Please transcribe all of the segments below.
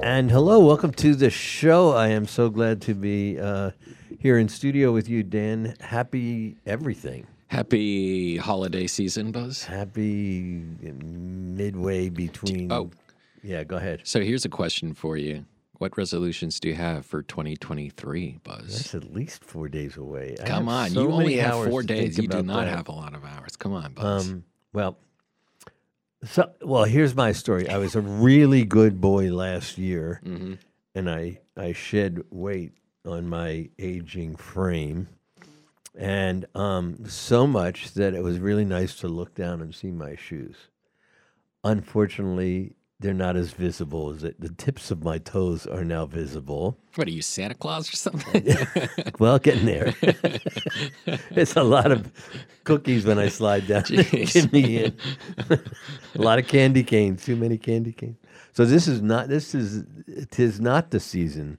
And hello, welcome to the show. I am so glad to be uh, here in studio with you, Dan. Happy everything. Happy holiday season, Buzz. Happy midway between. Oh, yeah, go ahead. so here's a question for you. What resolutions do you have for 2023, Buzz? That's at least four days away. Come on, so you only have four days. You do not that. have a lot of hours. Come on, Buzz. Um, well, so well, here's my story. I was a really good boy last year, hmm and I I shed weight on my aging frame, and um, so much that it was really nice to look down and see my shoes. Unfortunately, they're not as visible as it. The tips of my toes are now visible. What are you, Santa Claus or something? Well, getting there. it's a lot of cookies when I slide down. In. a lot of candy canes. Too many candy canes. So this is not. This is. It is not the season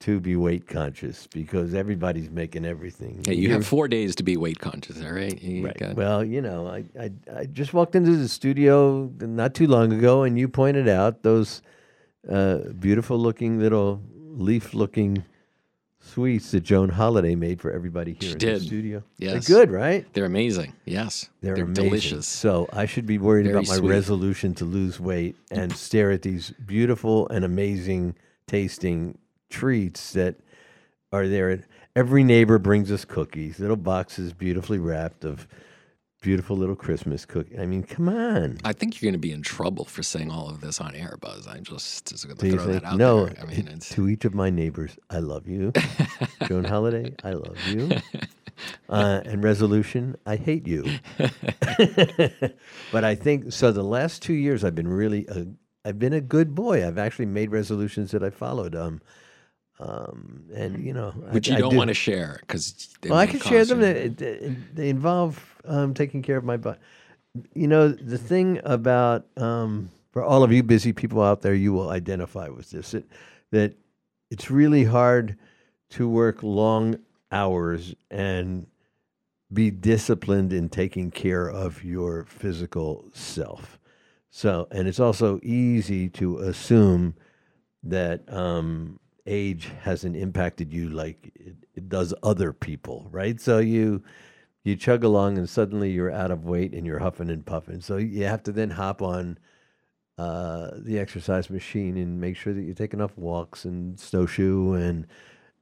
to be weight conscious because everybody's making everything. Hey, you You're- have four days to be weight conscious, all right? You Right. got- Well, you know, I, I I just walked into the studio not too long ago, and you pointed out those uh, beautiful looking little leaf looking sweets that Joan Holiday made for everybody here She in did. the studio. Yes. They're good, right? They're amazing. Yes. They're, amazing. delicious. So I should be worried Very about my sweet. resolution to lose weight and stare at these beautiful and amazing tasting treats that are there. Every neighbor brings us cookies, little boxes beautifully wrapped of beautiful little Christmas cookies. I mean, come on. I think you're going to be in trouble for saying all of this on air, Buzz. I'm just, just going to throw think? that out no, there. I mean, it's, to each of my neighbors, I love you. Joan Holiday, I love you. Uh, and resolution, I hate you. but I think so. The last two years, I've been really, a, I've been a good boy. I've actually made resolutions that I followed. Um, um, and you know, which I, you don't do- want to share because Well, I can share them. They, they- they involve um, taking care of my body. You know, the thing about um, for all of you busy people out there, you will identify with this. It, that it's really hard to work long hours and be disciplined in taking care of your physical self. So, and it's also easy to assume that um, age hasn't impacted you like it, it does other people, right? So you you chug along and suddenly you're out of weight and you're huffing and puffing. So you have to then hop on uh, the exercise machine and make sure that you take enough walks and snowshoe and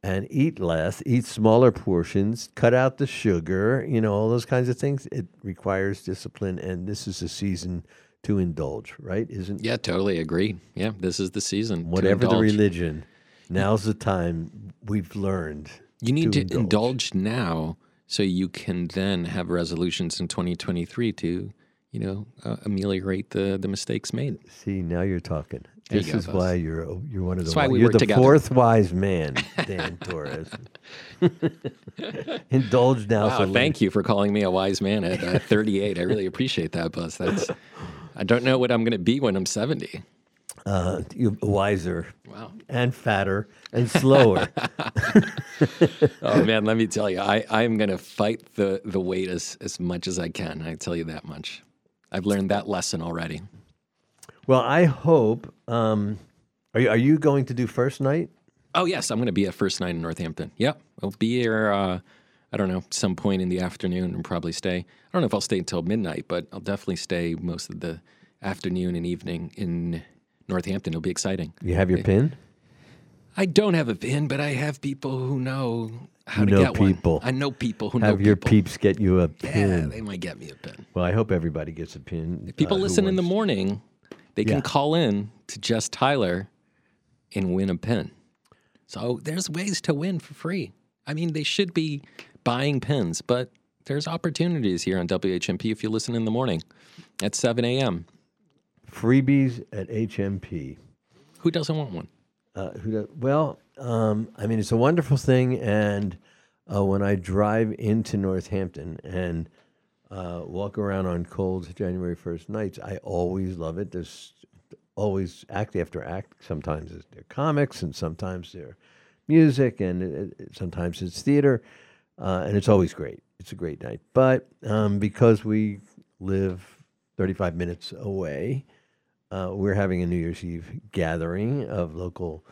and eat less, eat smaller portions, cut out the sugar, you know, all those kinds of things. It requires discipline, and this is a season to indulge, right? Isn't Yeah, totally agree. Yeah, this is the season. whatever the religion? Now's the time we've learned. You need to to, indulge. indulge. now so you can then have resolutions in 2023 to, you know, uh, ameliorate the, the mistakes made. See, now you're talking. There you This go, is why you're you're one of the why we you're the together. fourth wise man, Dan Torres. Indulge now. Wow, so thank you for calling me a wise man at uh, 38. I really appreciate that, Buzz. That's I don't know what I'm going to be when I'm 70. Uh, wiser Wow. and fatter and slower. Oh man, let me tell you, I I'm going to fight the the weight as as much as I can. I tell you that much. I've learned that lesson already. well, I hope. Um, are you are you going to do first night? Oh yes, I'm going to be at First Night in Northampton. Yep, I'll be here. Uh, I don't know, some point in the afternoon, and probably stay. I don't know if I'll stay until midnight, but I'll definitely stay most of the afternoon and evening in Northampton. It'll be exciting. You have your pin. I don't have a pin, but I have people who know how You to know get people. one. I know people who Have know your people. Have your peeps get you a pin. Yeah, they might get me a pin. Well, I hope everybody gets a pin. If people uh, listen in the morning, they can call in to Jess Tyler and win a pin. So there's ways to win for free. I mean, they should be buying pins, but there's opportunities here on WHMP if you listen in the morning at 7 a.m. freebies at HMP. Who doesn't want one? Uh, who do, well, um, I mean, it's a wonderful thing. And uh, when I drive into Northampton and uh, walk around on cold January 1st nights, I always love it. There's always act after act. Sometimes they're comics and sometimes they're music and it, it- sometimes it's theater. Uh, and it's always great. It's a great night. But um, because we live 35 minutes away, uh, we're having a New Year's Eve gathering of local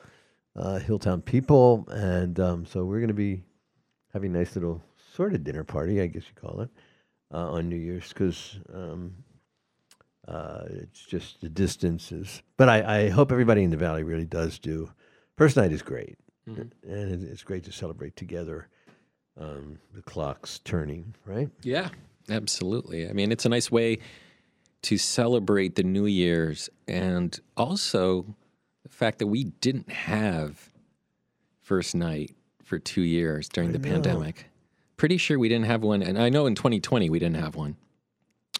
uh, Hilltown people, and um, so we're going to be having a nice little sort of dinner party, I guess you call it, uh, on New Year's because um, uh, it's just the distances. But I, I hope everybody in the valley really does do. First night is great, Mhm. and it's great to celebrate together. Um, the clock's turning, right? Yeah, absolutely. I mean, it's a nice way to celebrate the New Year's and also the fact that we didn't have first night for two years during I the know. pandemic. Pretty sure we didn't have one. And I know in 2020 we didn't have one,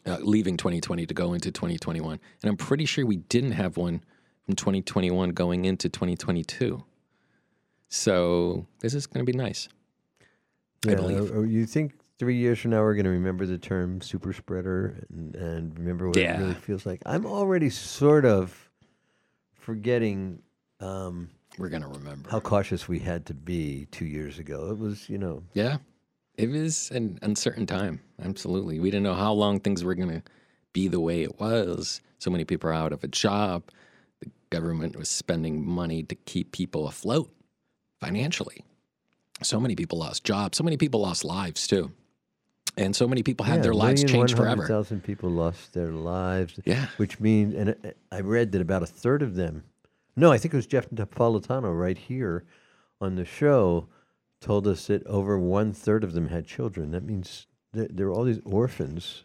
uh, leaving 2020 to go into 2021. And I'm pretty sure we didn't have one from 2021 going into 2022. So this is going to be nice. I believe. Or, or you think three years from now we're going to remember the term super spreader and, and remember what it really feels like? I'm already sort of forgetting um, We're going to remember. how cautious we had to be two years ago. It was, you know, Yeah, it was an uncertain time. Absolutely. We didn't know how long things were going to be the way it was. So many people are out of a job. The government was spending money to keep people afloat financially. So many people lost jobs. So many people lost lives too. And so many people had yeah, their lives changed forever. Thousand people lost their lives, Yeah. which means, and uh, I read that about a third of them. No, I think it was Jeff Napolitano right here on the show told us that over one third of them had children. That means there, there are all these orphans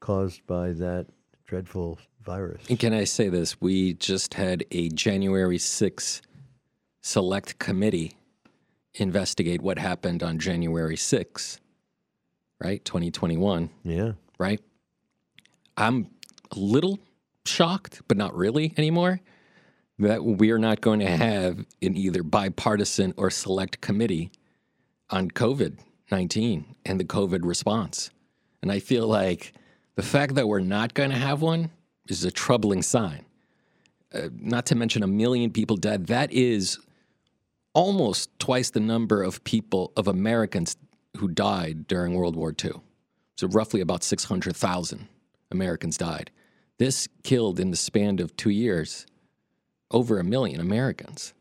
caused by that dreadful virus. And can I say this? We just had a January 6th select committee investigate what happened on January 6th, right? 2021. Yeah, right? I'm a little shocked, but not really anymore, that we are not going to have an either bipartisan or select committee on COVID 19 and the COVID response. And I feel like the fact that we're not going to have one is a troubling sign. Uh, not to mention a million people dead. That is almost twice the number of people, of Americans who died during World War II. So roughly about 600,000 Americans died. This killed in the span of two years over a million Americans.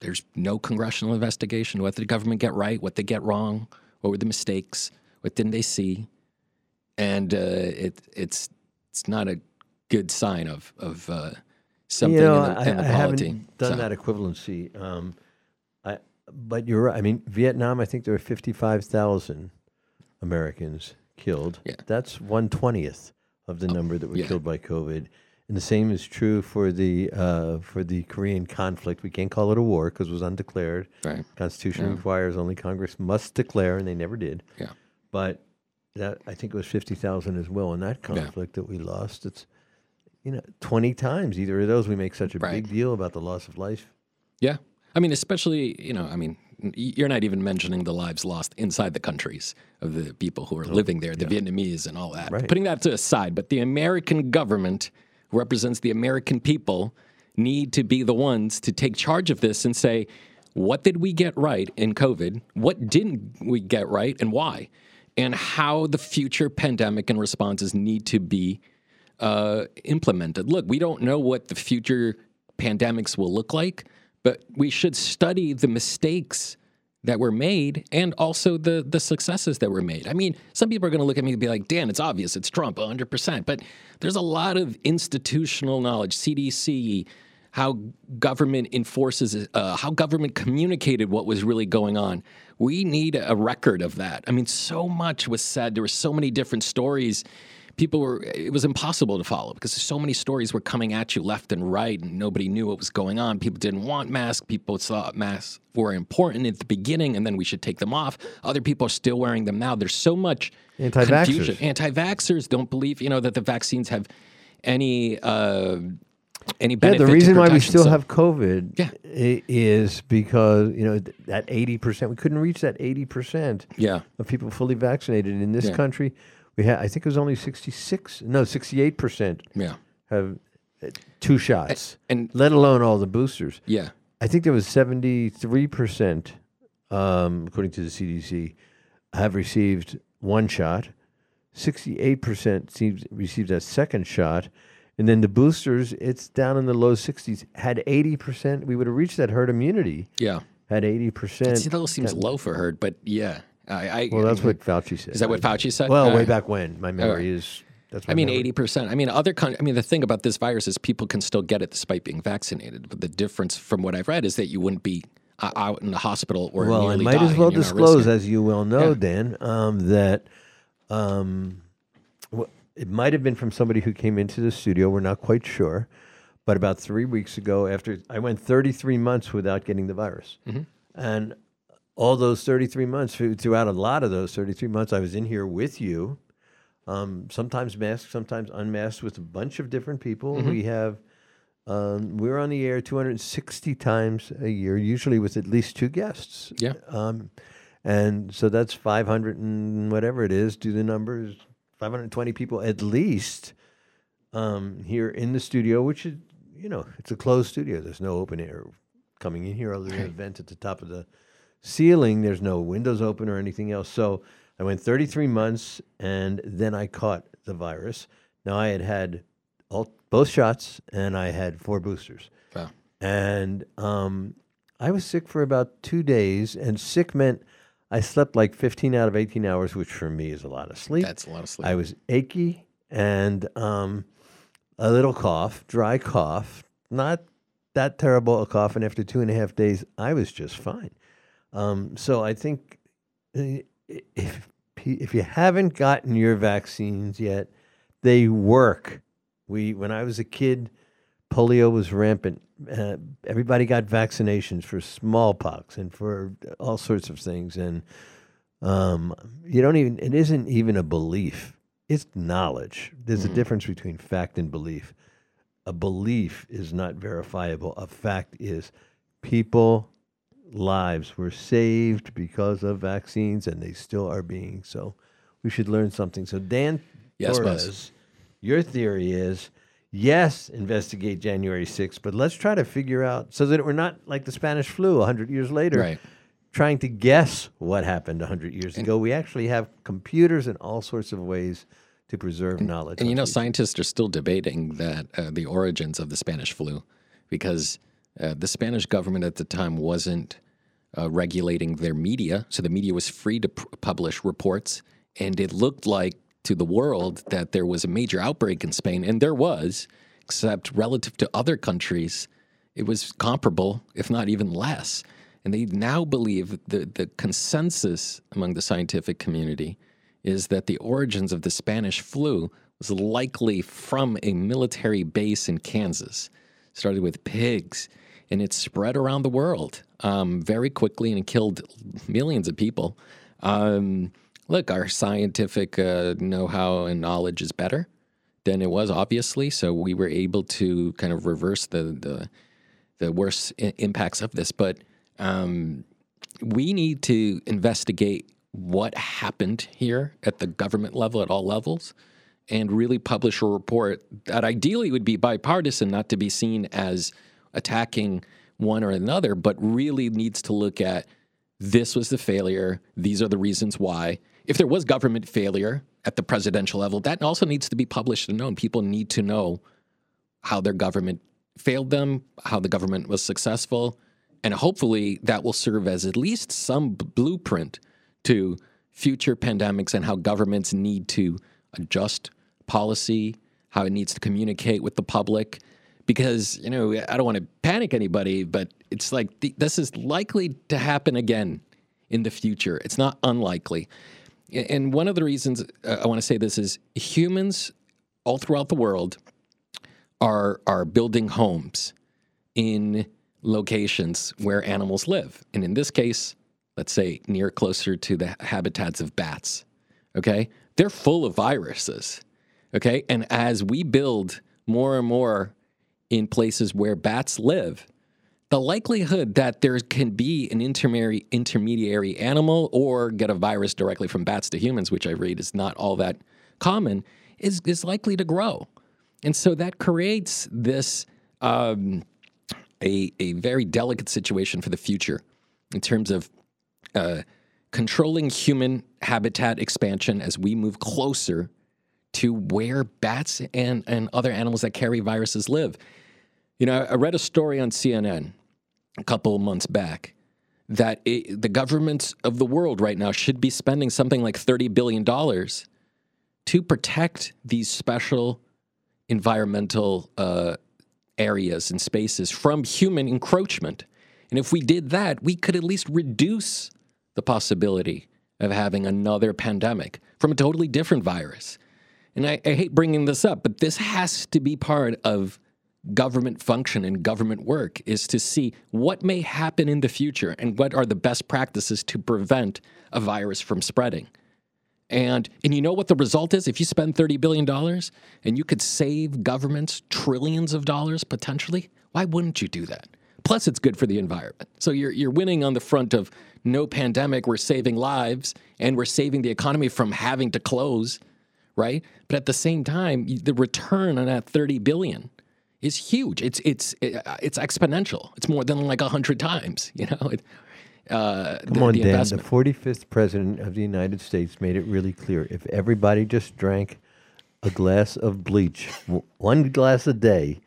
There's no congressional investigation. What did the government get right? What they get wrong? What were the mistakes? What didn't they see? And uh, it, it's it's not a good sign of of uh, something you know, in the, I, in the I polity. haven't done So, that equivalency. Um, I, but you're right. I mean, Vietnam. I think there were fifty-five thousand Americans killed. Yeah. That's one twentieth of the number that were yeah. killed by COVID. And the same is true for the uh, for the Korean conflict. We can't call it a war because it was undeclared. Right. Constitution Yeah. requires only Congress must declare, and they never did. Yeah. But that I think it was fifty thousand as well in that conflict that we lost. It's you know twenty times either of those. We make such a Right. big deal about the loss of life. Yeah. I mean, especially, you know, I mean, you're not even mentioning the lives lost inside the countries of the people who are living there, the Vietnamese and all that. Right. Putting that to the side, but the American government represents the American people need to be the ones to take charge of this and say, what did we get right in COVID? What didn't we get right and why? And how the future pandemic and responses need to be uh, implemented. Look, we don't know what the future pandemics will look like, but we should study the mistakes that were made and also the the successes that were made. I mean, some people are going to look at me and be like, "Dan, it's obvious, it's Trump, 100%." But there's a lot of institutional knowledge, CDC, how government enforces, uh, how government communicated what was really going on. We need a record of that. I mean, so much was said. There were so many different stories. People were, it was impossible to follow because so many stories were coming at you left and right, and nobody knew what was going on. People didn't want masks. People thought masks were important at the beginning, and then we should take them off. Other people are still wearing them now. There's so much Anti-vaxxers. confusion. Anti-vaxxers don't believe, you know, that the vaccines have any uh, any Yeah, benefit. the to reason why we still So- have COVID Yeah. is because you know that eighty percent. We couldn't reach that eighty percent yeah, of people fully vaccinated in this Yeah. country. We had, I think, it was only sixty-six, no, sixty-eight percent yeah, have uh, two shots, and let alone all the boosters. yeah, I think there was 73%, um, according to the CDC, have received one shot. 68% received, received a second shot. And then the boosters, it's down in the low 60s. Had 80%, we would have reached that herd immunity. Yeah. Had 80%. See, that seems low for herd, but yeah. I, I well, that's what Fauci said. Is that what Fauci said? Well, Uh, way back when. My memory is. That's I mean, eighty percent. I mean, other. Con- I mean, the thing about this virus is people can still get it despite being vaccinated. But the difference, from what I've read, is that you wouldn't be uh, out in the hospital or Well, I might as well disclose, as you well know, Yeah. Dan, um, that um, wh- it might have been from somebody who came into the studio. We're not quite sure. But about three weeks ago, after I went 33 months without getting the virus. Mm-hmm. And all those 33 months, throughout a lot of those 33 months, I was in here with you, um, sometimes masked, sometimes unmasked, with a bunch of different people. Mm-hmm. We have, um, we're on the air 260 times a year, usually with at least two guests. Yeah. Um, and so that's 500 and whatever it is, do the numbers, 520 people at least um, here in the studio, which is, you know, it's a closed studio. There's no open air coming in here other than a vent at the top of the ceiling. There's no windows open or anything else. So I went 33 months and then I caught the virus. Now I had had all, both shots and I had four boosters. Wow. And um, I was sick for about two days, and sick meant I slept like 15 out of 18 hours, which for me is a lot of sleep. That's a lot of sleep. I was achy and um, a little cough, dry cough, not that terrible a cough. And after two and a half days, I was just fine. Um, so I think uh, if if you haven't gotten your vaccines yet, they work. We when I was a kid, polio was rampant. Uh, everybody got vaccinations for smallpox and for all sorts of things, and um, you don't even. It isn't even a belief; it's knowledge. There's a difference between fact and belief. A belief is not verifiable. A fact is people lives were saved because of vaccines, and they still are being. So we should learn something. So Dan Yes, Buzz. Torres, your theory is yes, investigate January 6th, but let's try to figure out so that we're not like the Spanish flu 100 years later. Right. Trying to guess what happened 100 years ago. We actually have computers and all sorts of ways to preserve knowledge. And you know, future- scientists are still debating that uh, the origins of the Spanish flu, because uh, the Spanish government at the time wasn't uh, regulating their media, so the media was free to publish reports, and it looked like to the world that there was a major outbreak in Spain, and there was, except relative to other countries, it was comparable, if not even less. And they now believe the, the consensus among the scientific community is that the origins of the Spanish flu was likely from a military base in Kansas. Started with pigs, and it spread around the world um, very quickly and killed millions of people. Um, look, our scientific uh, know how and knowledge is better than it was, obviously. So we were able to kind of reverse the the, the worst I- impacts of this. But um, we need to investigate what happened here at the government level, at all levels, and really publish a report that ideally would be bipartisan, not to be seen as attacking one or another, but really needs to look at this was the failure, these are the reasons why. If there was government failure at the presidential level, that also needs to be published and known. People need to know how their government failed them, how the government was successful, and hopefully that will serve as at least some blueprint to future pandemics and how governments need to adjust policy, how it needs to communicate with the public. Because, you know, I don't want to panic anybody, but it's like th- this is likely to happen again in the future. It's not unlikely. And one of the reasons uh, I want to say this is humans all throughout the world are are building homes in locations where animals live. And in this case, let's say near closer to the habitats of bats. Okay? They're full of viruses. Okay? And as we build more and more in places where bats live, the likelihood that there can be an intermediary intermediary animal or get a virus directly from bats to humans, which I read is not all that common, is is likely to grow, and so that creates this um, a a very delicate situation for the future in terms of uh, controlling human habitat expansion as we move closer to where bats and, and other animals that carry viruses live. You know, I read a story on CNN a couple months back that it, the governments of the world right now should be spending something like $30 billion to protect these special environmental uh, areas and spaces from human encroachment. And if we did that, we could at least reduce the possibility of having another pandemic from a totally different virus. And I, I hate bringing this up, but this has to be part of government function and government work is to see what may happen in the future and what are the best practices to prevent a virus from spreading. And and you know what the result is? If you spend $30 billion and you could save governments trillions of dollars potentially, why wouldn't you do that? Plus it's good for the environment. So you're you're winning on the front of no pandemic, we're saving lives and we're saving the economy from having to close, right? But at the same time, the return on that 30 billion is huge. It's it's it's exponential. It's more than like 100 times, you know. It, uh, Come the, on, the Dan. The 45th president of the United States made it really clear: if everybody just drank a glass of bleach, one glass a day,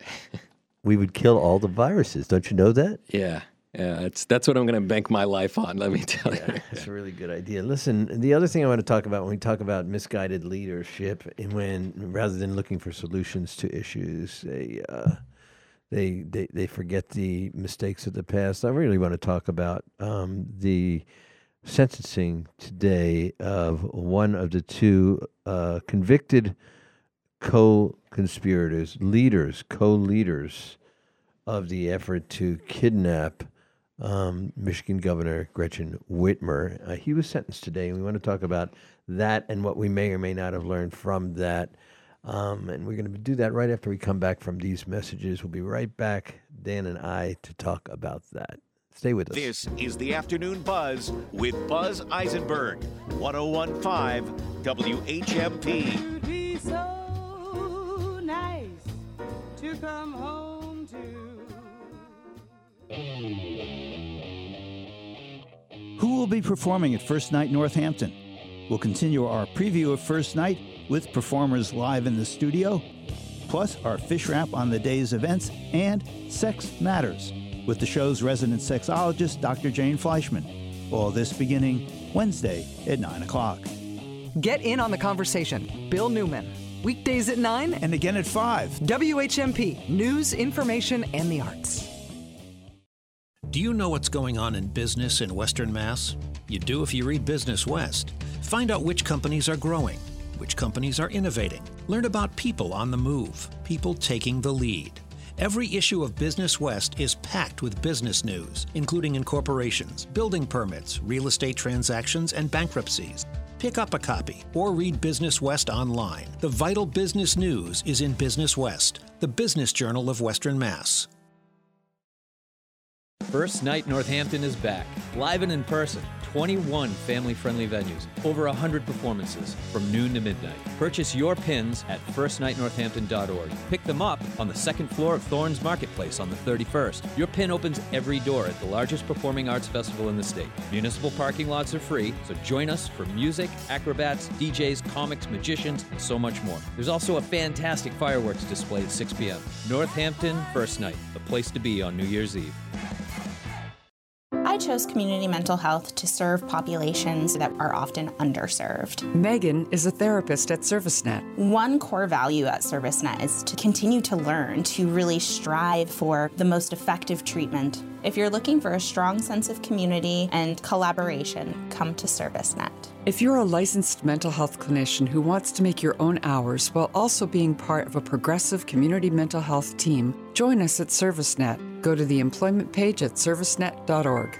we would kill all the viruses. Don't you know that? Yeah. Yeah, it's, that's what I'm going to bank my life on, let me tell yeah, you. It's a really good idea. Listen, the other thing I want to talk about when we talk about misguided leadership, and when rather than looking for solutions to issues, they uh, they, they they forget the mistakes of the past. I really want to talk about um, the sentencing today of one of the two uh, convicted co-conspirators, leaders, co-leaders of the effort to kidnap um, Michigan Governor Gretchen Whitmer. Uh, he was sentenced today, and we want to talk about that and what we may or may not have learned from that. Um, and we're going to do that right after we come back from these messages. We'll be right back, Dan and I, to talk about that. Stay with us. This is the Afternoon Buzz with Buzz Eisenberg, 1015 WHMP. So nice to come home to. Who will be performing at First Night Northampton? We'll continue our preview of First Night with performers live in the studio, plus our fish wrap on the day's events, and Sex Matters with the show's resident sexologist, Dr. Jane Fleishman. All this beginning Wednesday at 9 o'clock. Get in on the conversation. Bill Newman. Weekdays at 9 and again at 5. WHMP. News, information, and the arts. Do you know what's going on in business in Western Mass? You do if you read Business West. Find out which companies are growing which companies are innovating. Learn about people on the move, people taking the lead. Every issue of Business West is packed with business news, including incorporations, building permits, real estate transactions, and bankruptcies. Pick up a copy or read Business West online. The vital business news is in Business West, the business journal of Western Mass. First Night Northampton is back, live and in person. 21 family friendly venues, over 100 performances from noon to midnight. Purchase your pins at firstnightnorthampton.org. Pick them up on the second floor of Thornes Marketplace on the 31st. Your pin opens every door at the largest performing arts festival in the state. Municipal parking lots are free, so join us for music, acrobats, DJs, comics, magicians, and so much more. There's also a fantastic fireworks display at 6 p.m. Northampton First Night, the place to be on New Year's Eve. Chose community mental health to serve populations that are often underserved. Megan is a therapist at ServiceNet. One core value at ServiceNet is to continue to learn, to really strive for the most effective treatment. If you're looking for a strong sense of community and collaboration, come to ServiceNet. If you're a licensed mental health clinician who wants to make your own hours while also being part of a progressive community mental health team, join us at ServiceNet. Go to the employment page at servicenet.org.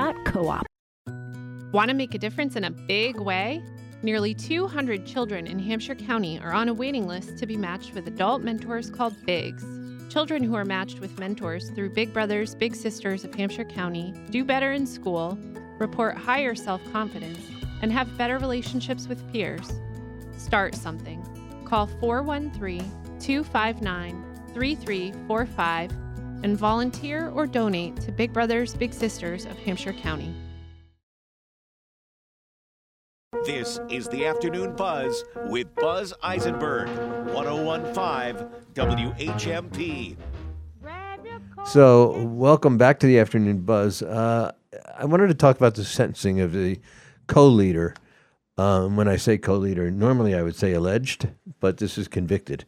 Co-op. Want to make a difference in a big way? Nearly 200 children in Hampshire County are on a waiting list to be matched with adult mentors called BIGS. Children who are matched with mentors through Big Brothers Big Sisters of Hampshire County do better in school, report higher self confidence, and have better relationships with peers. Start something. Call 413 259 3345 and volunteer or donate to Big Brothers Big Sisters of Hampshire County. This is the Afternoon Buzz with Buzz Eisenberg, 1015 WHMP. So, welcome back to the afternoon buzz. Uh, I wanted to talk about the sentencing of the co-leader. Um, when I say co-leader, normally I would say alleged, but this is convicted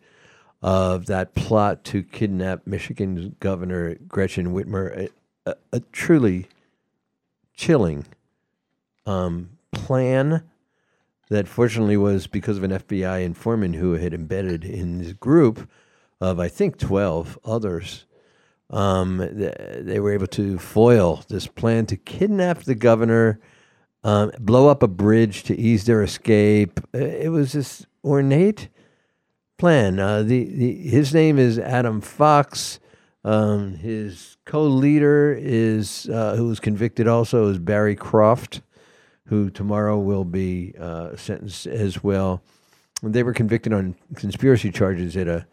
of that plot to kidnap Michigan Governor Gretchen Whitmer. A, a, a truly chilling um, plan that fortunately was because of an FBI informant who had embedded in this group of, I think, 12 others. Um, th- they were able to foil this plan to kidnap the governor, um, blow up a bridge to ease their escape. Uh, It was this ornate plan. Uh, the, the his name is Adam Fox. Um, his co-leader is uh, who was convicted also is Barry Croft, who tomorrow will be uh, sentenced as well. And they were convicted on conspiracy charges at a,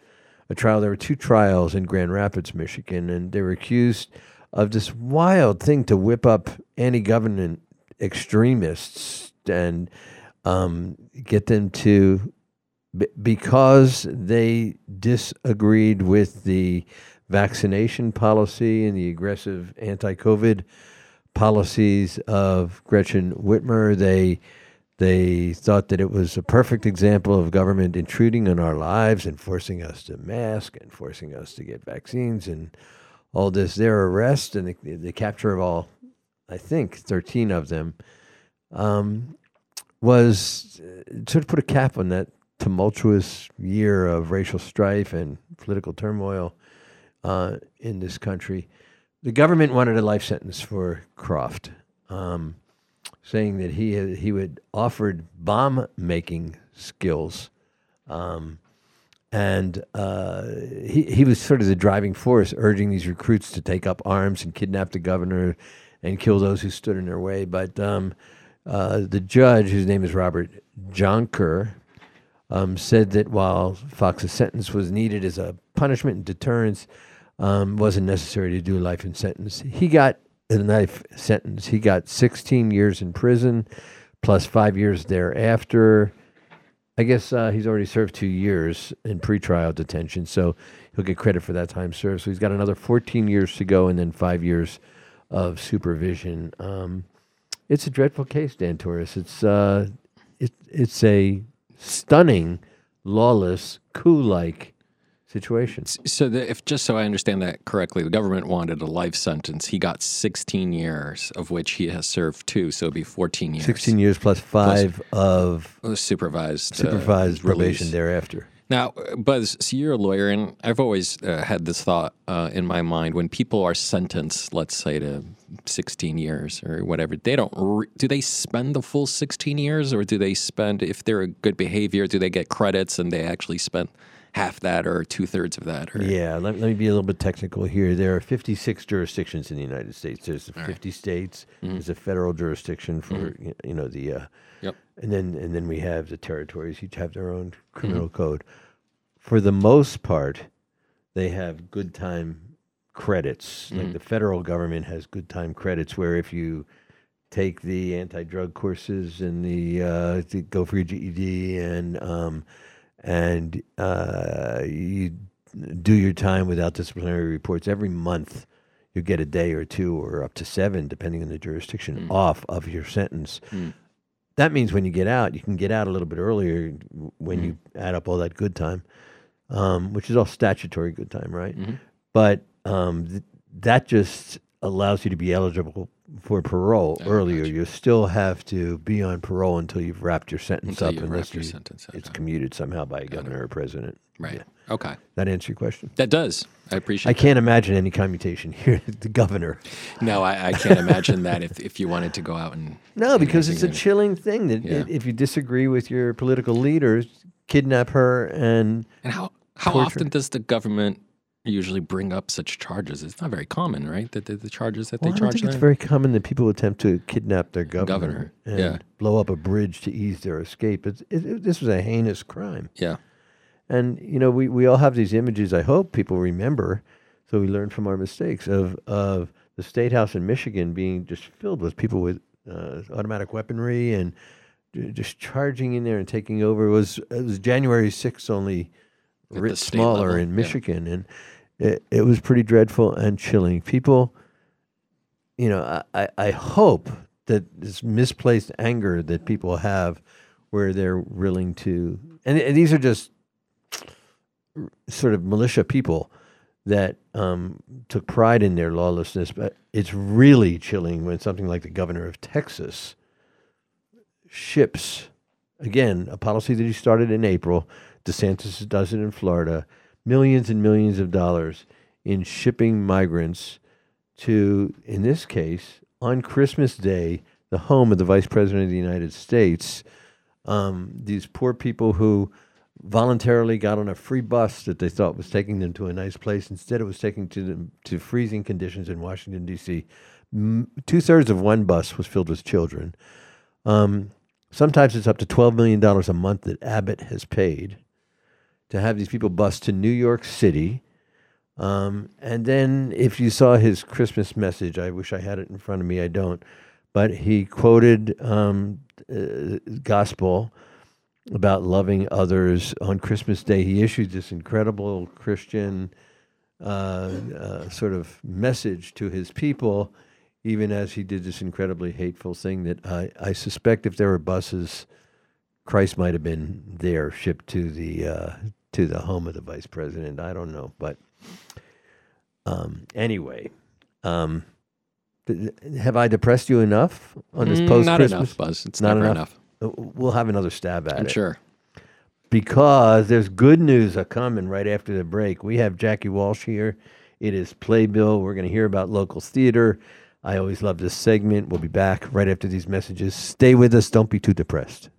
a trial. There were two trials in Grand Rapids, Michigan, and they were accused of this wild thing to whip up anti-government extremists and um, get them to b- because they disagreed with the vaccination policy and the aggressive anti-COVID policies of Gretchen Whitmer. They they thought that it was a perfect example of government intruding on our lives and forcing us to mask and forcing us to get vaccines and all this. Their arrest and the, the capture of all, I think, 13 of them, um, was uh, sort of put a cap on that tumultuous year of racial strife and political turmoil uh, in this country. The government wanted a life sentence for Croft, um, saying that he had, he would offered bomb making skills, um, and uh, he he was sort of the driving force, urging these recruits to take up arms and kidnap the governor and kill those who stood in their way. But um, uh, the judge, whose name is Robert Jonker, um, said that while Fox's sentence was needed as a punishment and deterrence, um, wasn't necessary to do life in sentence. He got a life sentence. He got 16 years in prison, plus five years thereafter. I guess uh, he's already served two years in pretrial detention, so he'll get credit for that time served. So he's got another 14 years to go, and then five years of supervision. Um, it's a dreadful case, Dan Torres. It's uh, it, it's a stunning, lawless, coup-like situation. So, the, if just so I understand that correctly, the government wanted a life sentence. He got 16 years, of which he has served two, so it'd be 14 years. 16 years plus five of Uh, supervised uh, supervised probation release. thereafter. Now, Buzz, so you're a lawyer, and I've always uh, had this thought uh, in my mind: when people are sentenced, let's say to 16 years or whatever, they don't. Re- do they spend the full 16 years, or do they spend, if they're a good behavior, do they get credits and they actually spend half that or two thirds of that? Or Yeah, let, let me be a little bit technical here. There are 56 jurisdictions in the United States. There's the 50 states. There's a federal jurisdiction for y- you know the, uh, Yep. and then and then we have the territories. Each have their own criminal code. For the most part, they have good time credits. Like Mhm. the federal government has good time credits, where if you take the anti-drug courses and the uh, go for your GED and um, and uh, you do your time without disciplinary reports every month. You get a day or two, or up to seven, depending on the jurisdiction, off of your sentence. Mm. That means when you get out, you can get out a little bit earlier when you add up all that good time, um, which is all statutory good time, right? But um, th- that just allows you to be eligible for parole earlier. You still have to be on parole until you've wrapped your sentence Until up, unless your you- sentence up, it's commuted somehow by a governor or president. Right. Okay. That answer your question? That does. I appreciate I can't imagine any commutation here. the governor. No, I, I can't imagine that if, if you wanted to go out and No, because it's a chilling thing that Yeah. if you disagree with your political leaders, kidnap her and And how how torture- often does the government usually bring up such charges? It's not very common, right? That the, the charges that Well, they I charge think it's very common that people attempt to kidnap their governor, Governor, and yeah. blow up a bridge to ease their escape. It's, it, it- this was a heinous crime. Yeah. And you know, we, we all have these images. I hope people remember, so we learn from our mistakes of of the state house in Michigan being just filled with people with uh, automatic weaponry and just charging in there and taking over. It was it was January sixth only, Smaller level, in yeah. Michigan, and it, it was pretty dreadful and chilling. People, you know, I, I, I hope that this misplaced anger that people have, where they're willing to, and, and these are just sort of militia people that um, took pride in their lawlessness, but it's really chilling when something like the governor of Texas ships, again, a policy that he started in April. DeSantis does it in Florida, millions and millions of dollars in shipping migrants to, in this case, on Christmas Day, the home of the Vice President of the United States. Um, these poor people who voluntarily got on a free bus that they thought was taking them to a nice place. Instead, it was taking to them to freezing conditions in Washington D.C. Two thirds of one bus was filled with children. Um, sometimes it's up to twelve million dollars a month that Abbott has paid to have these people bus to New York City. Um, and then, if you saw his Christmas message, I wish I had it in front of me. I don't, but he quoted um, uh, gospel about loving others on Christmas Day. He issued this incredible Christian uh, uh, sort of message to his people, even as he did this incredibly hateful thing that I, I suspect if there were buses, Christ might have been there shipped to the uh, to the home of the vice president. I don't know, but um, anyway, um, th- have I depressed you enough on this Mm, post not Christmas? enough, Buzz. It's not enough. Uh, We'll have another stab at I'm it. sure. Because there's good news a coming right after the break. We have Jackie Walsh here. It is Playbill. We're going to hear about local theater. I always love this segment. We'll be back right after these messages. Stay with us. Don't be too depressed.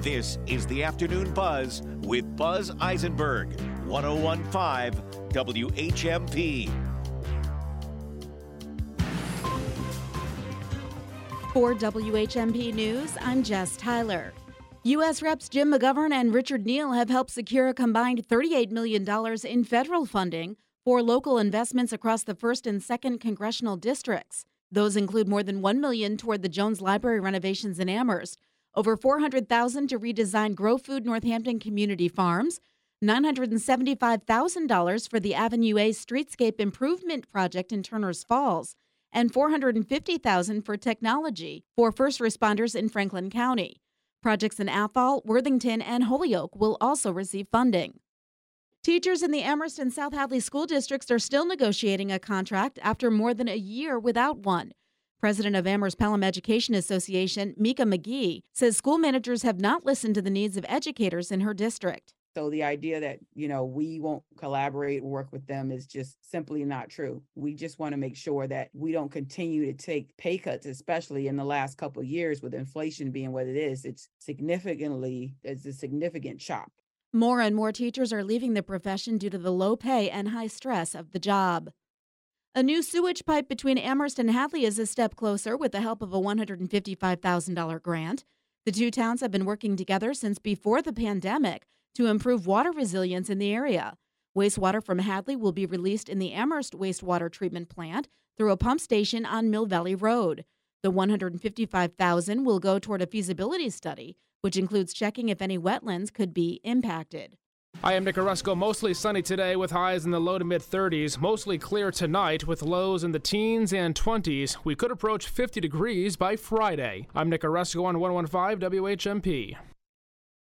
This is the Afternoon Buzz with Buzz Eisenberg, 1015 WHMP. For WHMP News, I'm Jess Tyler. U.S. Reps Jim McGovern and Richard Neal have helped secure a combined $38 million in federal funding for local investments across the 1st and 2nd congressional districts. Those include more than 1 million toward the Jones Library renovations in Amherst, over 400,000 to redesign Grow Food Northampton Community Farms, $975,000 for the Avenue A Streetscape Improvement Project in Turner's Falls, and $450,000 for technology for first responders in Franklin County. Projects in Athol, Worthington, and Holyoke will also receive funding. Teachers in the Amherst and South Hadley school districts are still negotiating a contract after more than a year without one. President of Amherst Pelham Education Association, Mika McGee, says school managers have not listened to the needs of educators in her district. So the idea that, you know, we won't collaborate work with them is just simply not true. We just want to make sure that we don't continue to take pay cuts, especially in the last couple of years with inflation being what it is. It's significantly, it's a significant chop. More and more teachers are leaving the profession due to the low pay and high stress of the job. A new sewage pipe between Amherst and Hadley is a step closer with the help of a $155,000 grant. The two towns have been working together since before the pandemic to improve water resilience in the area. Wastewater from Hadley will be released in the Amherst wastewater treatment plant through a pump station on Mill Valley Road. The $155,000 will go toward a feasibility study, which includes checking if any wetlands could be impacted. I am Nick Orozco. Mostly sunny today with highs in the low to mid 30s. Mostly clear tonight with lows in the teens and 20s. We could approach 50 degrees by Friday. I'm Nick Orozco on 115 WHMP.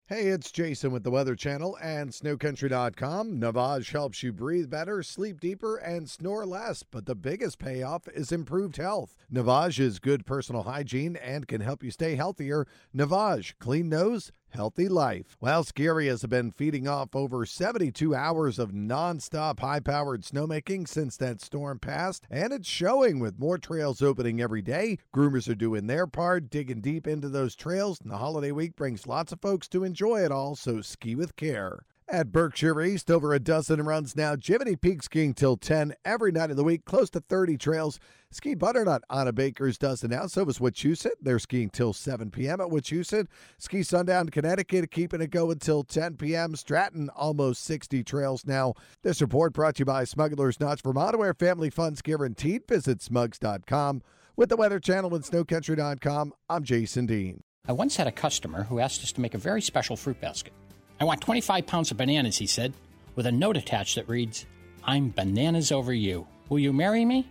Hey, it's Jason with the Weather Channel and SnowCountry.com. Navage helps you breathe better, sleep deeper, and snore less. But the biggest payoff is improved health. Navage is good personal hygiene and can help you stay healthier. Navage, clean nose, healthy life. Well, ski have been feeding off over 72 hours of nonstop high powered snowmaking since that storm passed, and it's showing with more trails opening every day. Groomers are doing their part, digging deep into those trails, and the holiday week brings lots of folks to enjoy it all, so ski with care. At Berkshire East, over a dozen runs now. Jiminy Peak skiing till 10 every night of the week, close to 30 trails. Ski Butternut Anna Baker's does it now. So is Wachusett. They're skiing till 7 p.m. at Wachusett. Ski Sundown, Connecticut, keeping it going till 10 p.m. Stratton, almost 60 trails now. This report brought to you by Smuggler's Notch, Vermont, where family funds guaranteed. Visit smugs.com. With the Weather Channel and SnowCountry.com, I'm Jason Dean. I once had a customer who asked us to make a very special fruit basket. I want 25 pounds of bananas, he said, with a note attached that reads, I'm bananas over you. Will you marry me?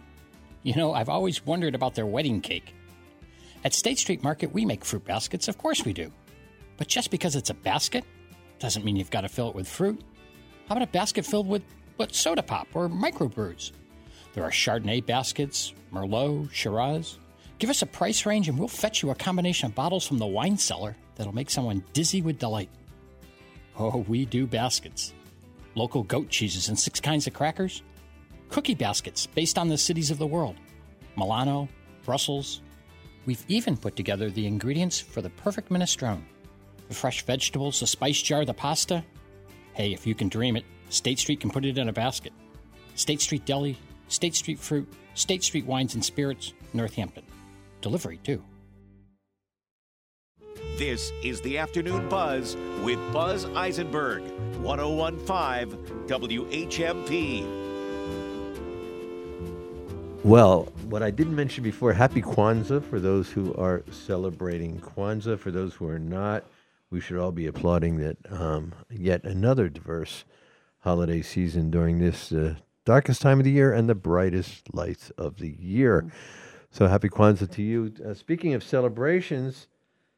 You know, I've always wondered about their wedding cake. At State Street Market, we make fruit baskets, of course we do. But just because it's a basket doesn't mean you've got to fill it with fruit. How about a basket filled with, with soda pop or microbrews? There are Chardonnay baskets, Merlot, Shiraz. Give us a price range and we'll fetch you a combination of bottles from the wine cellar that'll make someone dizzy with delight. Oh, we do baskets. Local goat cheeses and six kinds of crackers. Cookie baskets based on the cities of the world Milano, Brussels. We've even put together the ingredients for the perfect minestrone the fresh vegetables, the spice jar, the pasta. Hey, if you can dream it, State Street can put it in a basket. State Street Deli, State Street Fruit, State Street Wines and Spirits, Northampton. Delivery, too. This is the Afternoon Buzz with Buzz Eisenberg, 1015 WHMP. Well, what I didn't mention before, happy Kwanzaa for those who are celebrating Kwanzaa. For those who are not, we should all be applauding that um, yet another diverse holiday season during this uh, darkest time of the year and the brightest lights of the year. So happy Kwanzaa to you. Uh, speaking of celebrations,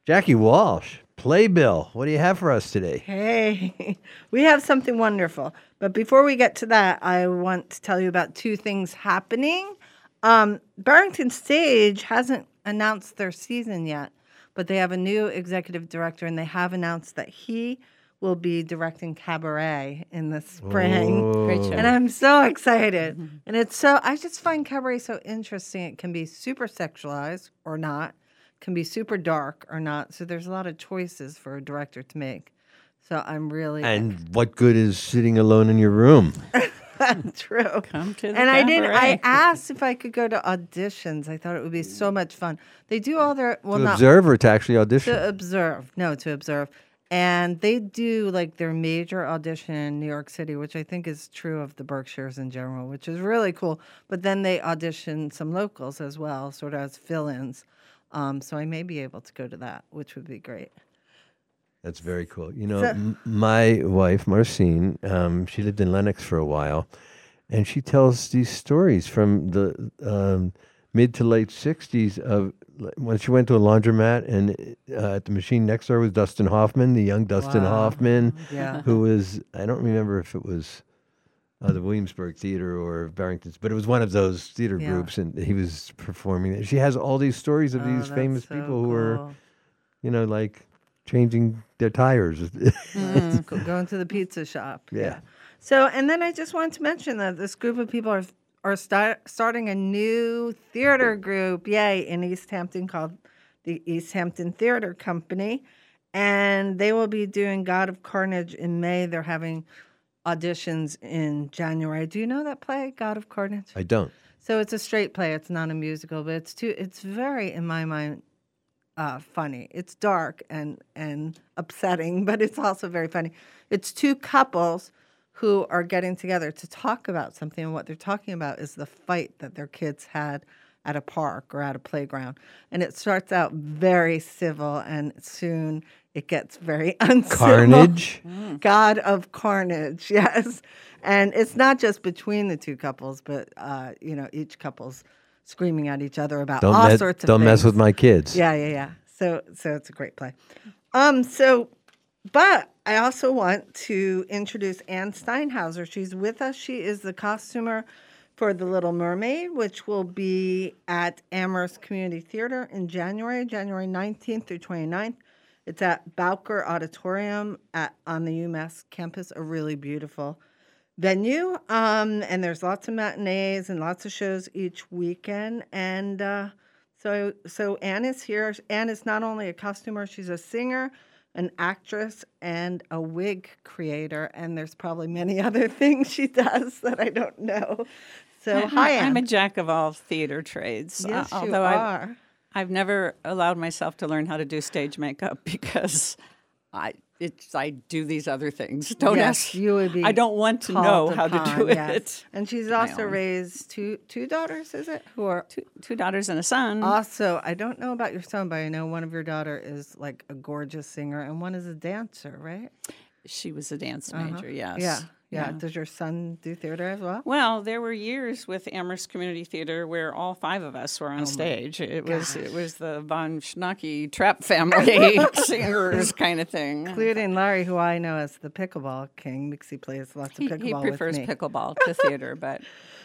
Jackie Walsh, Playbill, what do you have for us today? Hey, we have something wonderful. But before we get to that, I want to tell you about two things happening. Um, Barrington Stage hasn't announced their season yet, but they have a new executive director, and they have announced that he will be directing Cabaret in the spring. Oh. Great show. And I'm so excited. And it's so, I just find Cabaret so interesting. It can be super sexualized or not, can be super dark or not. So there's a lot of choices for a director to make. So I'm really And what good is sitting alone in your room? True. Come to the and I didn't. I cabaret. asked if I could go to auditions. I thought it would be so much fun. They do all their well, to not observe or to actually audition? to observe. No, to observe. And they do like their major audition in New York City, which I think is true of the Berkshires in general, which is really cool. But then they audition some locals as well, sort of as fill-ins. Um, so I may be able to go to that, which would be great. That's very cool. You know, So- m- my wife, Marcine, um, she lived in Lenox for a while, and she tells these stories from the um, mid to late 60s of when she went to a laundromat and uh, at the machine next door was Dustin Hoffman, the young Dustin Wow. Hoffman, Yeah. who was, I don't remember if it was uh, the Williamsburg Theater or Barrington's, but it was one of those theater Yeah. groups, and he was performing. She has all these stories of Oh, these famous so people who are, you know, like changing their tires. Mm, going to the pizza shop. Yeah. So, and then I just wanted to mention that this group of people are are start, starting a new theater group, yay, in Easthampton called the Easthampton Theater Company, and they will be doing God of Carnage in May. They're having auditions in January. Do you know that play, God of Carnage? I don't. So it's a straight play. It's not a musical, but it's too. It's very, in my mind, uh, funny. It's dark and and upsetting, but it's also very funny. It's two couples who are getting together to talk about something, and what they're talking about is the fight that their kids had at a park or at a playground. And it starts out very civil, and soon it gets very uncivil. Carnage? God of carnage, yes. And it's not just between the two couples, but uh, you know, each couple's screaming at each other about Don't all mess- sorts of things. don't mess with my kids. Yeah, yeah, yeah. So so it's a great play. Um, so but I also want to introduce Anne Steinhauser. She's with us. She is the costumer for The Little Mermaid, which will be at Amherst Community Theater in January, January 19th through 29th. It's at Bowker Auditorium at on the UMass campus, a really beautiful venue. Um, and there's lots of matinees and lots of shows each weekend. And uh, so, so Anne is here. Anne is not only a costumer; she's a singer, an actress, and a wig creator. And there's probably many other things she does that I don't know. So, I- hi, I'm a jack of all theater trades. uh, Yes, you although I've- are. I've never allowed myself to learn how to do stage makeup because I it's I do these other things. Don't yes, ask. you would be. I don't want to know called how to do yes. it. And she's also raised two two daughters. Is it who are two, two daughters and a son? Also, I don't know about your son, but I know one of your daughter is like a gorgeous singer, and one is a dancer, right? She was a dance Uh-huh. major. Yes. Yeah, yeah. Yeah. Does your son do theater as well? Well, there were years with Amherst Community Theater where all five of us were on Oh stage. It was it was the von Schnucky trap family singers kind of thing. Including Larry, who I know as the pickleball king, because he plays lots of He, pickleball he prefers with me. pickleball to theater, but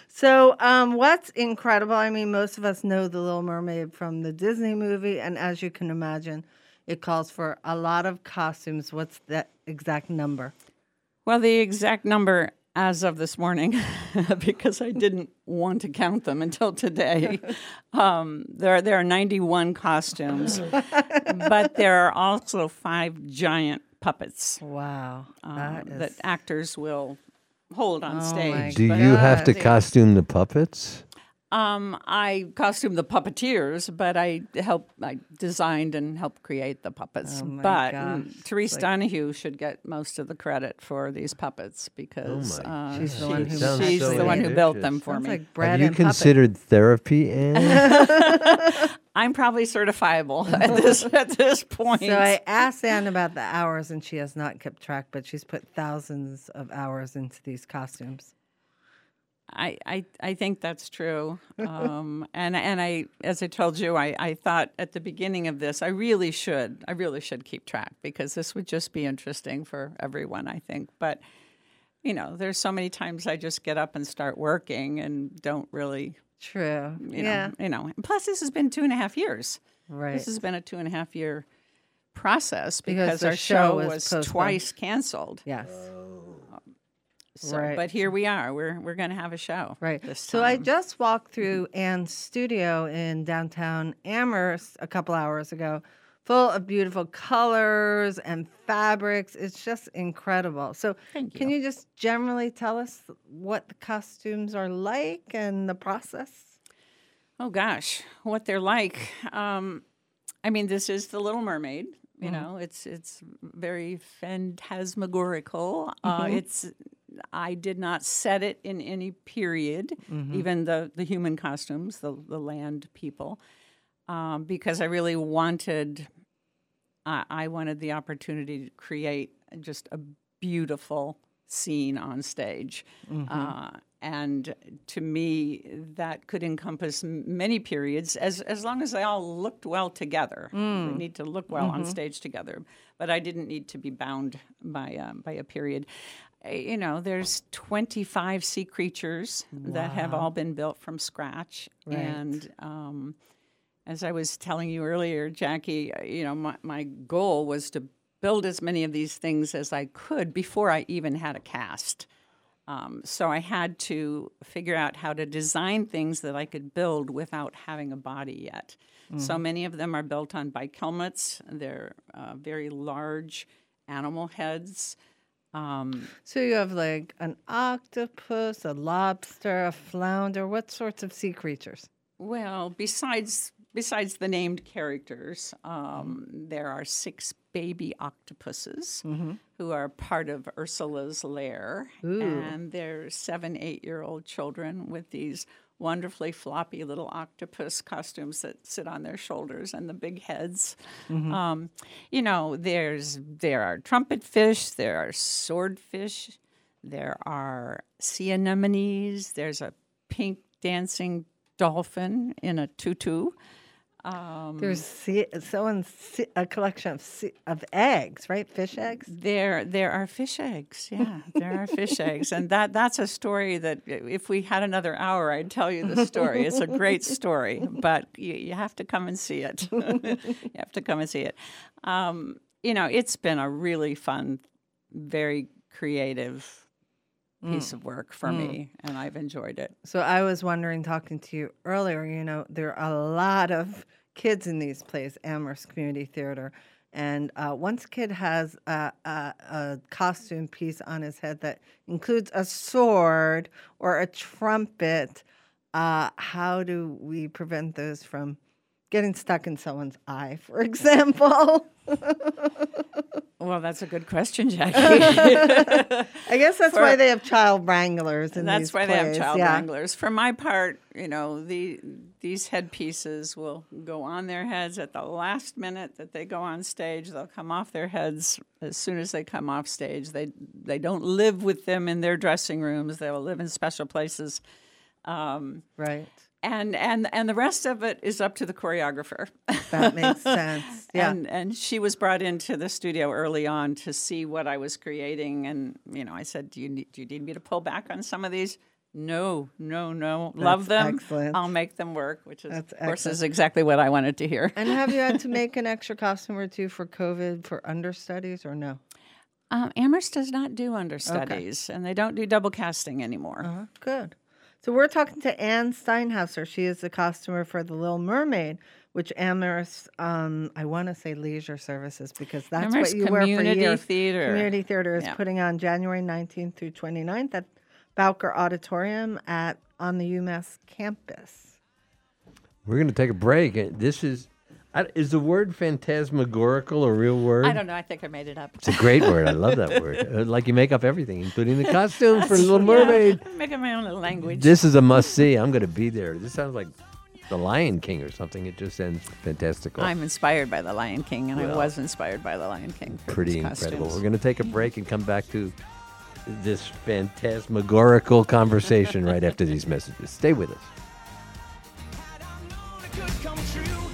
So, um, what's incredible? I mean, most of us know The Little Mermaid from the Disney movie, and as you can imagine, it calls for a lot of costumes. What's that exact number? Well, the exact number as of this morning, because I didn't want to count them until today, um, there there are 91 costumes, but there are also five giant puppets. Wow, um, that that, is- actors will hold on Oh stage. Do you have to costume the puppets? Um, I costumed the puppeteers, but I helped. I designed and helped create the puppets. Oh but gosh, mm, Therese like- Donahue should get most of the credit for these puppets because my uh, She's the one who she's so the one who built them for Sounds me. like bread Have you and puppet. considered therapy, Anne? I'm probably certifiable at this at this point. So I asked Anne about the hours, and she has not kept track, but she's put thousands of hours into these costumes. I, I, I think that's true. Um, and and I, as I told you, I, I thought at the beginning of this, I really should, I really should keep track because this would just be interesting for everyone. I think, but you know, there's so many times I just get up and start working and don't really. True. You yeah. Know, you know. And plus, this has been two and a half years. Right. This has been a two and a half year process Because because, our show show was was, twice canceled. Yes. So, Right. but here we are. We're we're going to have a show. Right. This So I just walked through Anne's studio in downtown Amherst a couple hours ago, full of beautiful colors and fabrics. It's just incredible. So, Thank you. can you just generally tell us what the costumes are like and the process? Oh gosh, what they're like. Um, I mean, this is the Little Mermaid. You Mhm. know, it's it's very phantasmagorical. Uh, Mhm. It's I did not set it in any period, Mhm. even the the human costumes, the the land people, um, because I really wanted. I, I wanted the opportunity to create just a beautiful scene on stage. Mhm. Uh, and to me, that could encompass m- many periods as, as long as they all looked well together. Mm. They need to look well on Mhm. stage together. But I didn't need to be bound by, uh, by a period. Uh, You know, there's 25 sea creatures that have all been built from scratch. Right. And um, as I was telling you earlier, Jackie, uh, you know, my, my goal was to build as many of these things as I could before I even had a cast. Um, so I had to figure out how to design things that I could build without having a body yet. So Mhm. many of them are built on bike helmets. They're uh, very large animal heads. Um, So you have like an octopus, a lobster, a flounder. What sorts of sea creatures? Well, besides besides the named characters, um, there are six baby octopuses Mhm. who are part of Ursula's lair, Ooh. and they're seven, eight-year-old children with these wonderfully floppy little octopus costumes that sit on their shoulders and the big heads. Mhm. Um, you know, there's there are trumpet fish, there are swordfish, there are sea anemones, there's a pink dancing dolphin in a tutu. Um, There's sea, someone's sea, a collection of sea, of eggs, right? Fish eggs. There, there are fish eggs. Yeah, there are fish eggs, and that that's a story that if we had another hour, I'd tell you the story. It's a great story, but you, you have to come and see it. you have to come and see it. Um, you know, it's been a really fun, very creative piece Mm. of work for Mm. me, and I've enjoyed it. So I was wondering, talking to you earlier, you know, there are a lot of kids in these plays, Amherst Community Theater. And uh, once a kid has a, a, a costume piece on his head that includes a sword or a trumpet, uh, how do we prevent those from getting stuck in someone's eye, for example? Well, that's a good question, Jackie. I guess that's For- why they have child wranglers in That's why they have child yeah. wranglers. For my part, you know, the these headpieces will go on their heads at the last minute that they go on stage. They'll come off their heads as soon as they come off stage. They they don't live with them in their dressing rooms. They will live in special places. Um, right. And and and the rest of it is up to the choreographer. That makes sense. Yeah. And and she was brought into the studio early on to see what I was creating, and you know, I said, "Do you need, do you need me to pull back on some of these?" No, no, no. Love them. excellent. I'll make them work, which is, That's of course, is exactly what I wanted to hear. And have you had to make an extra costume or two for COVID for understudies or no? Um, Amherst does not do understudies, and they don't do double casting anymore. Uh-huh. Good. So we're talking to Anne Steinhauser. She is the costumer for The Little Mermaid, which Amherst, um, I want to say Leisure Services because that's Amherst what you wear for Community years. Theater. Community Theater is Yeah. putting on January 19th through 29th at Bowker Auditorium at on the UMass campus. We're going to take a break. This is I, is the word phantasmagorical a real word? I don't know. I think I made it up. It's a great word. I love that word. Like you make up everything, including the costume for That's- Little yeah, Mermaid. I'm making my own little language. This is a must see. I'm going to be there. This sounds like the Lion King or something. It just sounds fantastical. I'm inspired by the Lion King, and I was inspired by the Lion King. For Pretty these incredible. costumes. We're going to take a break and come back to this phantasmagorical conversation right after these messages. Stay with us.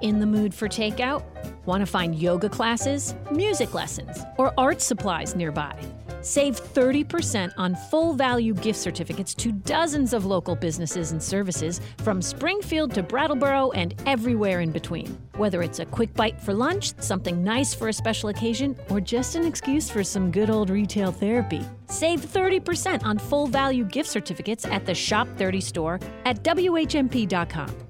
In the mood for takeout? Want to find yoga classes, music lessons, or art supplies nearby? Save 30% on full value gift certificates to dozens of local businesses and services from Springfield to Brattleboro and everywhere in between. Whether it's a quick bite for lunch, something nice for a special occasion, or just an excuse for some good old retail therapy. Save 30% on full value gift certificates at the Shop 30 store at WHMP.com.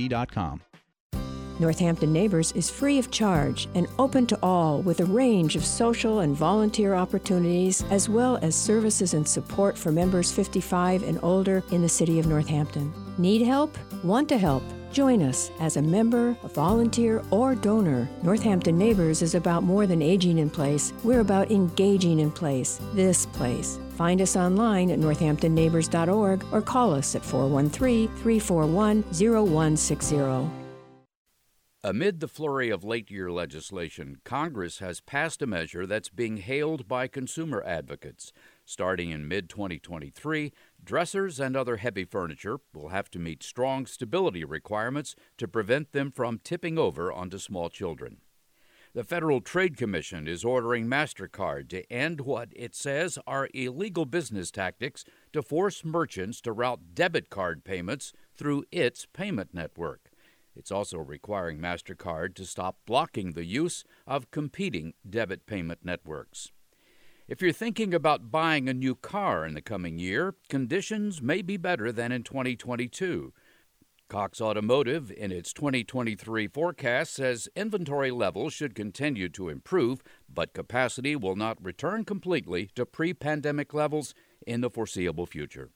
Northampton Neighbors is free of charge and open to all with a range of social and volunteer opportunities, as well as services and support for members 55 and older in the city of Northampton. Need help? Want to help? Join us as a member, a volunteer, or donor. Northampton Neighbors is about more than aging in place. We're about engaging in place, this place. Find us online at northamptonneighbors.org or call us at 413 341 0160. Amid the flurry of late year legislation, Congress has passed a measure that's being hailed by consumer advocates Starting in mid 2023, dressers and other heavy furniture will have to meet strong stability requirements to prevent them from tipping over onto small children. The Federal Trade Commission is ordering MasterCard to end what it says are illegal business tactics to force merchants to route debit card payments through its payment network. It's also requiring MasterCard to stop blocking the use of competing debit payment networks. If you're thinking about buying a new car in the coming year, conditions may be better than in 2022. Cox Automotive, in its 2023 forecast, says inventory levels should continue to improve, but capacity will not return completely to pre pandemic levels in the foreseeable future.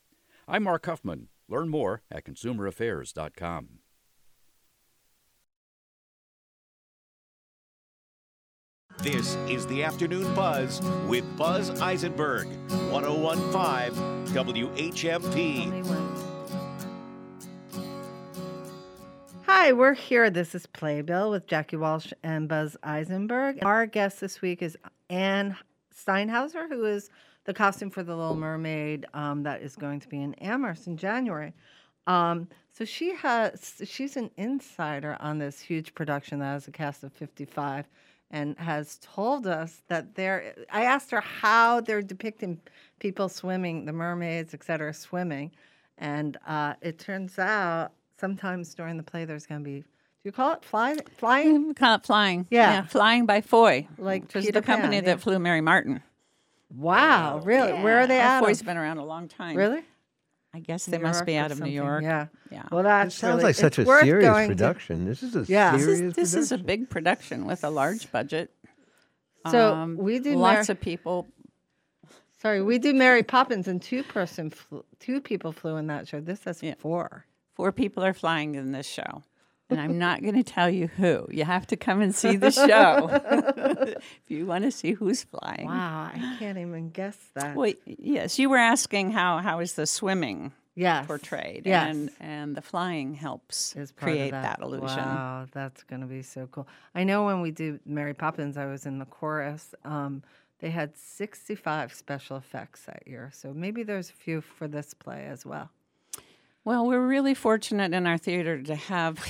I'm Mark Huffman. Learn more at consumeraffairs.com. This is the Afternoon Buzz with Buzz Eisenberg, 1015 WHMP. Hi, we're here. This is Playbill with Jackie Walsh and Buzz Eisenberg. Our guest this week is Anne Steinhauser, who is the costume for the Little Mermaid um, that is going to be in Amherst in January. Um, so she has she's an insider on this huge production that has a cast of 55 and has told us that they're I asked her how they're depicting people swimming, the mermaids, et cetera, swimming. And uh, it turns out sometimes during the play there's going to be do you call it fly, flying? We call it flying. Yeah. flying by Foy, Like which was Peter the company Pan, that flew Mary Martin. Wow, really? Where are they Yeah, out Foy's of? been around a long time. Really? I guess New they must be out of New York. yeah. Yeah. Well, that sounds really- like such a worth serious going to- production. This is a Yeah. This serious is, this is a big production with a large budget. So Um, we do lots Mar- of people. Sorry, we do Mary Poppins, and two person, flew, two people flew in that show. This has four. Four people are flying in this show. And I'm not going to tell you who. You have to come and see the show if you want to see who's flying. Wow, I can't even guess that. Well, yes, you were asking how how is the swimming Yes. portrayed, Yes. and and the flying helps create that. illusion. Wow, that's going to be so cool. I know when we do Mary Poppins, I was in the chorus. Um, they had 65 special effects that year, so maybe there's a few for this play as well. Well, we're really fortunate in our theater to have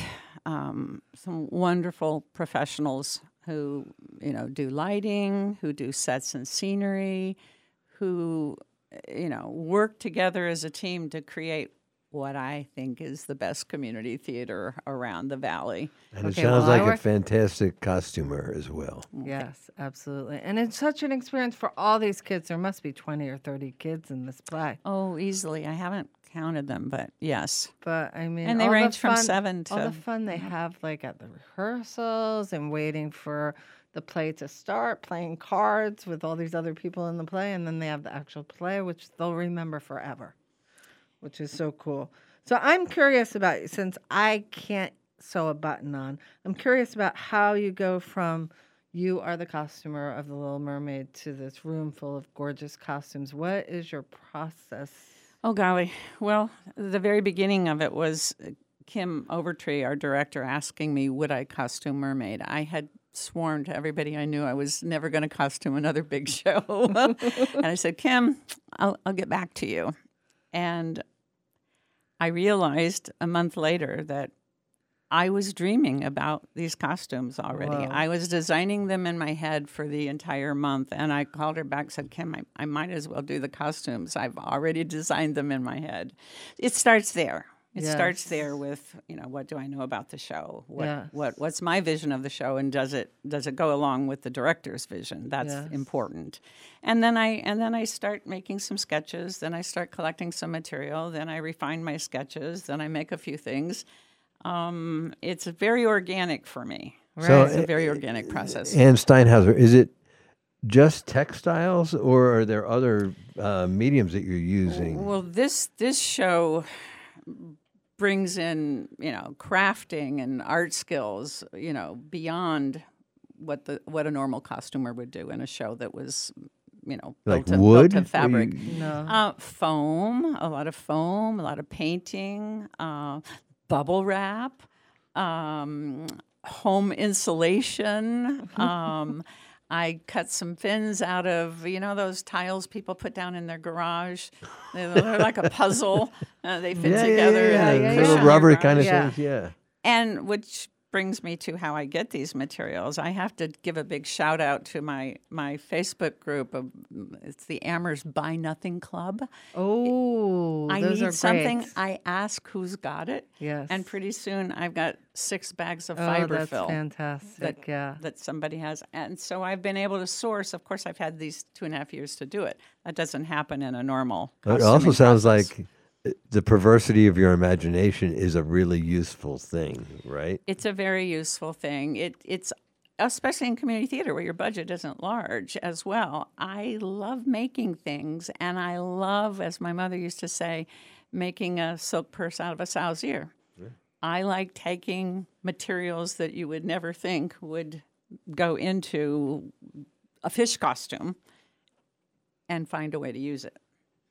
um, some wonderful professionals who, you know, do lighting, who do sets and scenery, who, you know, work together as a team to create what I think is the best community theater around the valley. And it sounds well, I like a fantastic costumer as well. Yes, absolutely. And it's such an experience for all these kids. There must be 20 or 30 kids in this play. Oh, easily. I haven't counted them, but yes. But I mean, And they all the range from seven to all the fun they have, like at the rehearsals and waiting for the play to start, playing cards with all these other people in the play, and then they have the actual play, which they'll remember forever, which is so cool. So I'm curious about since I can't sew a button on. I'm curious about how you go from you are the costumer of the Little Mermaid to this room full of gorgeous costumes. What is your process? Oh, golly. Well, the very beginning of it was Kim Overtree, our director, asking me, would I costume Mermaid? I had sworn to everybody I knew I was never going to costume another big show. and I said, Kim, I'll, I'll get back to you. And I realized a month later that I was dreaming about these costumes already. Wow. I was designing them in my head for the entire month, and I called her back, said, "Kim, I, I might as well do the costumes. I've already designed them in my head." It starts there. It starts there with you know what do I know about the show? What Yes. what what's my vision of the show, and does it does it go along with the director's vision? That's Yes. important. And then I and then I start making some sketches. Then I start collecting some material. Then I refine my sketches. Then I make a few things. Um, it's very organic for me. So, it's a uh, very organic process. Anne Steinhauser, is it just textiles, or are there other uh, mediums that you're using? Well, this this show brings in you know crafting and art skills you know beyond what the what a normal costumer would do in a show that was you know Like built, to, wood? built to fabric. You- No. Uh, foam, a lot of foam, a lot of painting, uh, bubble wrap, um, home insulation. um, I cut some fins out of you know those tiles people put down in their garage. They're, they're like a puzzle. Uh, they fit Yeah, yeah, together. yeah, and yeah, they little cushion your rubber kind of things, yeah. And which brings me to how I get these materials. I have to give a big shout out to my my Facebook group of it's the Amherst Buy Nothing Club. Oh, I those need are something. great. I ask who's got it. Yes. And pretty soon I've got six bags of Oh, fiber that's fill. fantastic, That, yeah. That somebody has. And so I've been able to source. Of course, I've had these two and a half years to do it. That doesn't happen in a normal. It also sounds process. like the perversity of your imagination is a really useful thing, right? It's a very useful thing. It it's especially in community theater where your budget isn't large as well. I love making things and I love as my mother used to say making a silk purse out of a sow's ear. I like taking materials that you would never think would go into a fish costume and find a way to use it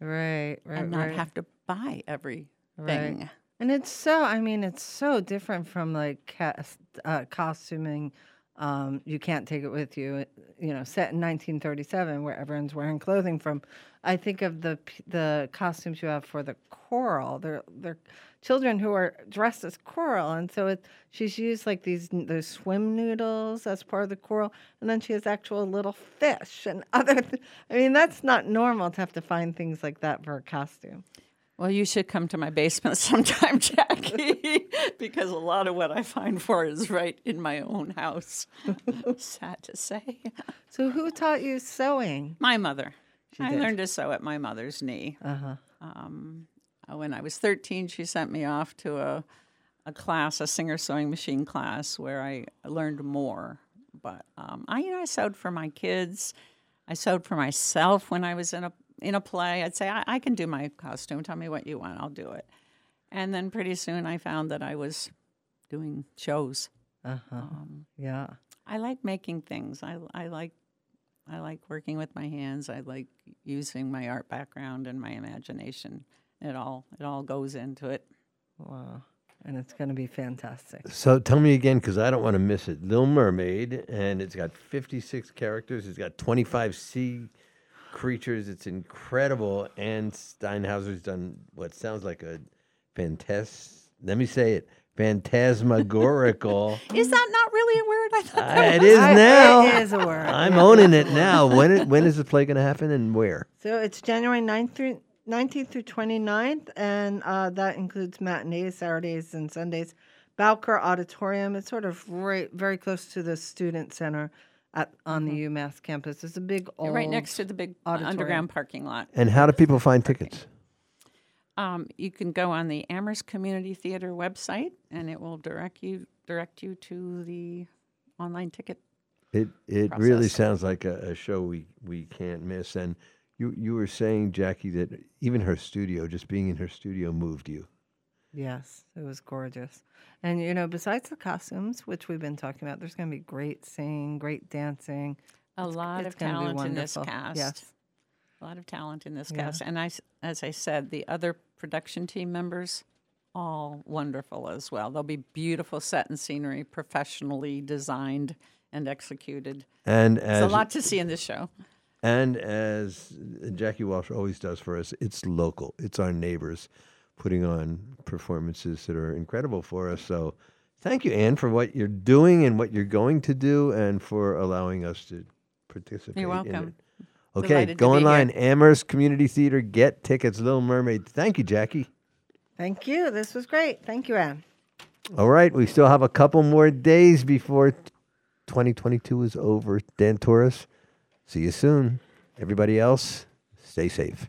Right, right, and not right. have to buy everything. Right. And it's so, I mean, it's so different from like cast, uh, costuming. Um, you can't take it with you, you know, set in 1937 where everyone's wearing clothing from. I think of the the costumes you have for the coral. They're they're children who are dressed as coral, and so it she's used like these those swim noodles as part of the coral, and then she has actual little fish and other. Th- I mean, that's not normal to have to find things like that for a costume. Well, you should come to my basement sometime, Jackie, because a lot of what I find for is right in my own house. Sad to say. So, who taught you sewing? My mother. She I did. learned to sew at my mother's knee. Uh-huh. Um, uh, when I was 13, she sent me off to a, a class, a Singer sewing machine class, where I learned more. But um, I, you know, I sewed for my kids. I sewed for myself when I was in a in a play. I'd say, I, I can do my costume. Tell me what you want. I'll do it. And then pretty soon, I found that I was doing shows. Uh huh. Um, yeah. I like making things. I, I like I like working with my hands. I like using my art background and my imagination. It all it all goes into it. Wow. And it's going to be fantastic. So tell me again, because I don't want to miss it. Little Mermaid, and it's got 56 characters. It's got 25 sea creatures. It's incredible. Anne Steinhauser's done what sounds like a fantas. Let me say it, phantasmagorical. Is that not really a word? I thought Uh, that it was- is now. It is a word. I'm Yeah. owning it now. When it, when is the play going to happen and where? So it's January 9th through 19th through 29th, and uh, that includes matinees, Saturdays, and Sundays. Bowker Auditorium. It's sort of right, very close to the student center at on the UMass campus. It's a big old right next to the big auditorium. underground parking lot. And how do people find tickets? Um, you can go on the Amherst Community Theater website, and it will direct you direct you to the online ticket. It it really sounds like a, a show we, we can't miss. And you you were saying, Jackie, that even her studio, just being in her studio, moved you. Yes, it was gorgeous. And you know, besides the costumes, which we've been talking about, there's going to be great singing, great dancing. A It's- lot it's of gonna be talent in this cast. Yes. A lot of talent in this Yeah. cast. And I, s- as I said, the other production team members, all wonderful as well. There'll be beautiful set and scenery, professionally designed and executed. And There's a lot to see in this show. And as Jackie Walsh always does for us, it's local. It's our neighbors putting on performances that are incredible for us. So thank you, Anne, for what you're doing and what you're going to do and for allowing us to participate. You're in welcome. it. Okay, Delighted go to be here. online, Amherst Community Theater, get tickets, Little Mermaid. Thank you, Jackie. Thank you. This was great. Thank you, Anne. All right, we still have a couple more days before 2022 is over. Dan Torres, see you soon. Everybody else, stay safe.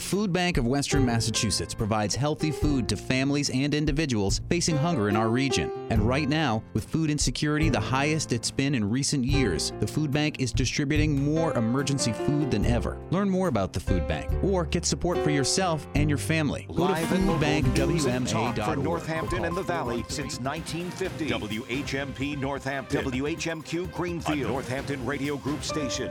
The Food Bank of Western Massachusetts provides healthy food to families and individuals facing hunger in our region. And right now, with food insecurity the highest it's been in recent years, the Food Bank is distributing more emergency food than ever. Learn more about the Food Bank or get support for yourself and your family. Go to Live and local news and talk for Northampton and the Valley since 1950. WHMP Northampton. WHMQ Greenfield. A Northampton Radio Group station.